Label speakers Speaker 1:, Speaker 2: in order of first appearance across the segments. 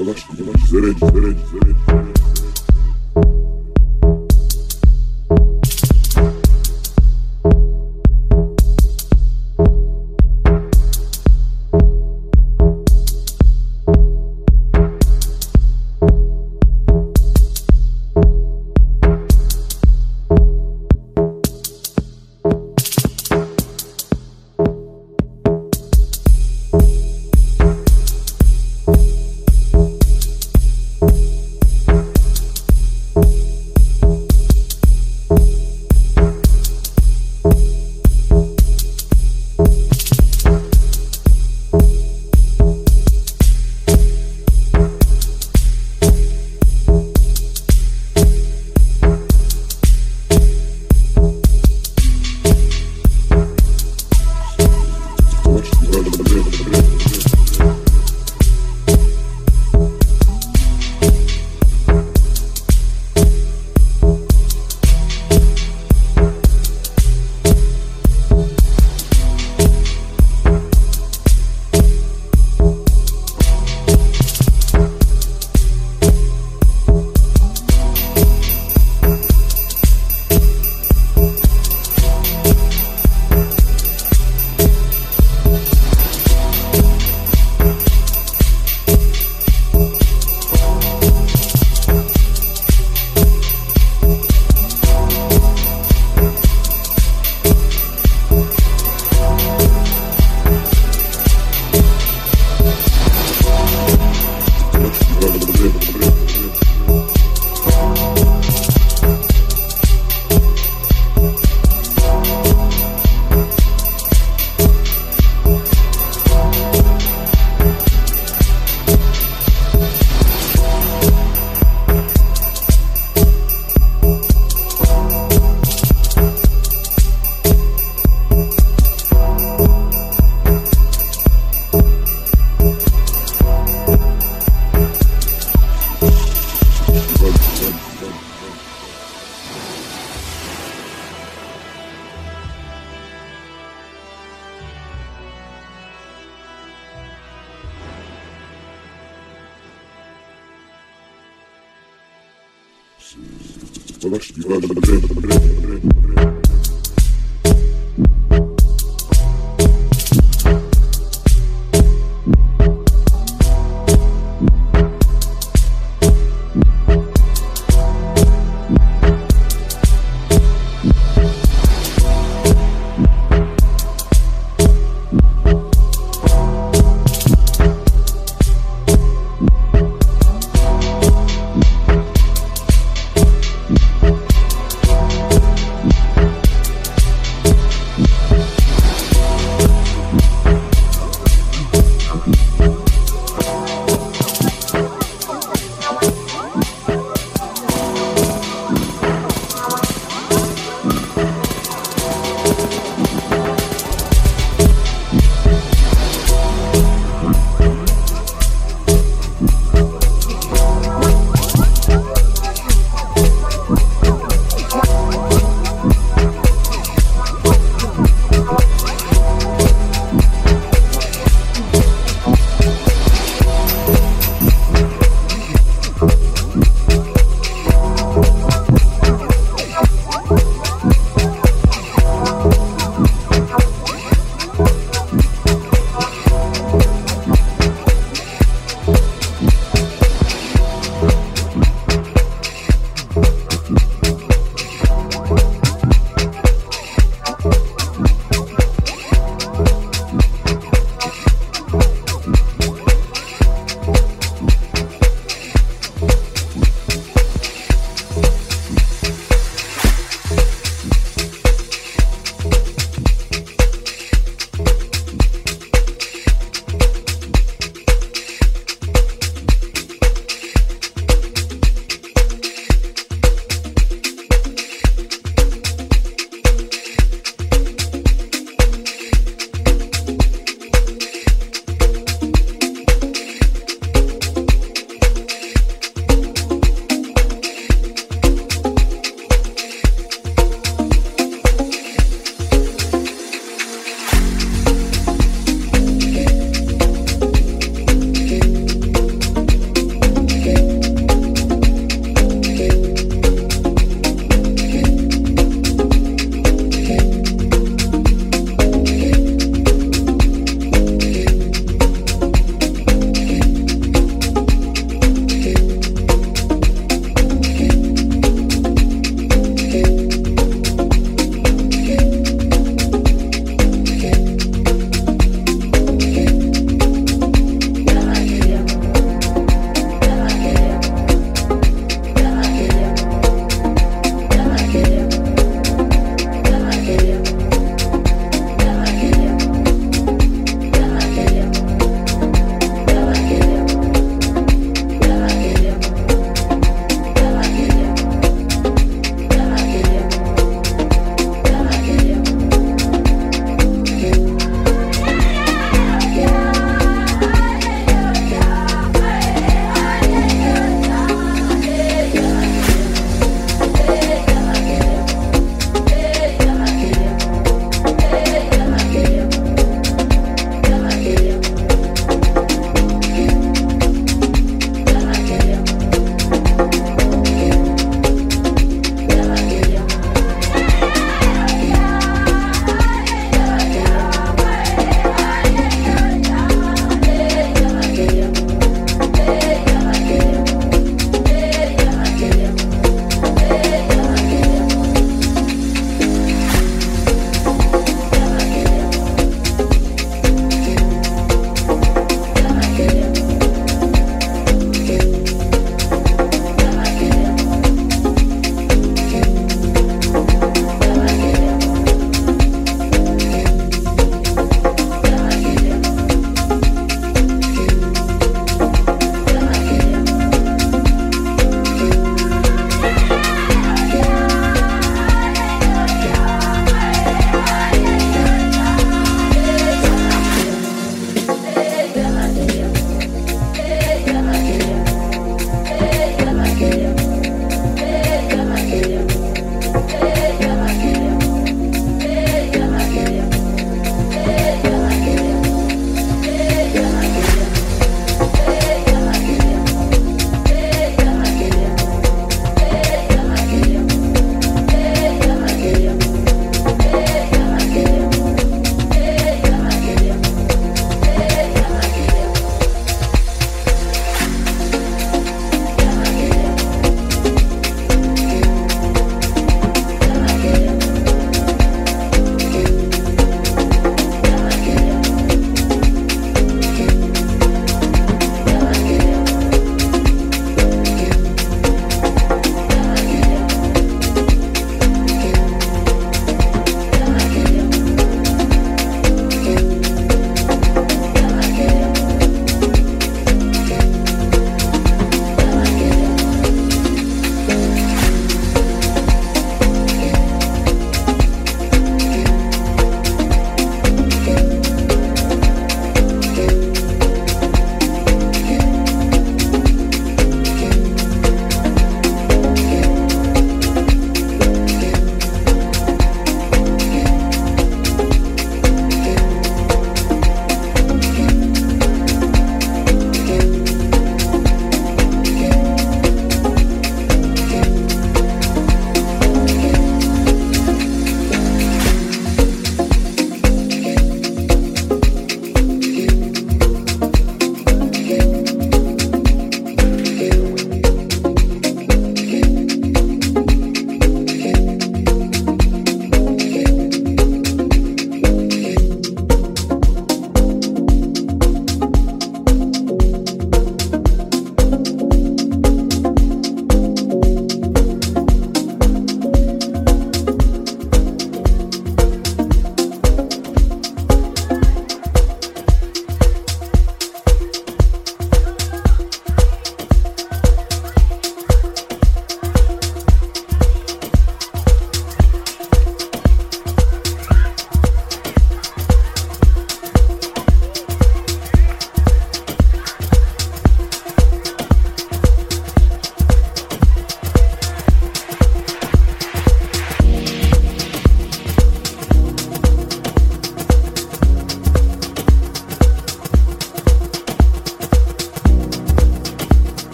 Speaker 1: Arkadaş, arkadaş, verenci, verenci, verenci.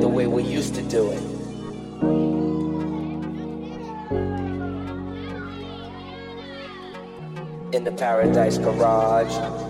Speaker 1: the way we used to do it. In the Paradise Garage.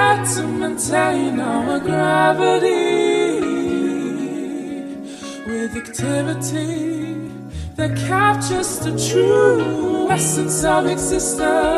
Speaker 2: to maintain our gravity with activity that captures the true essence of existence.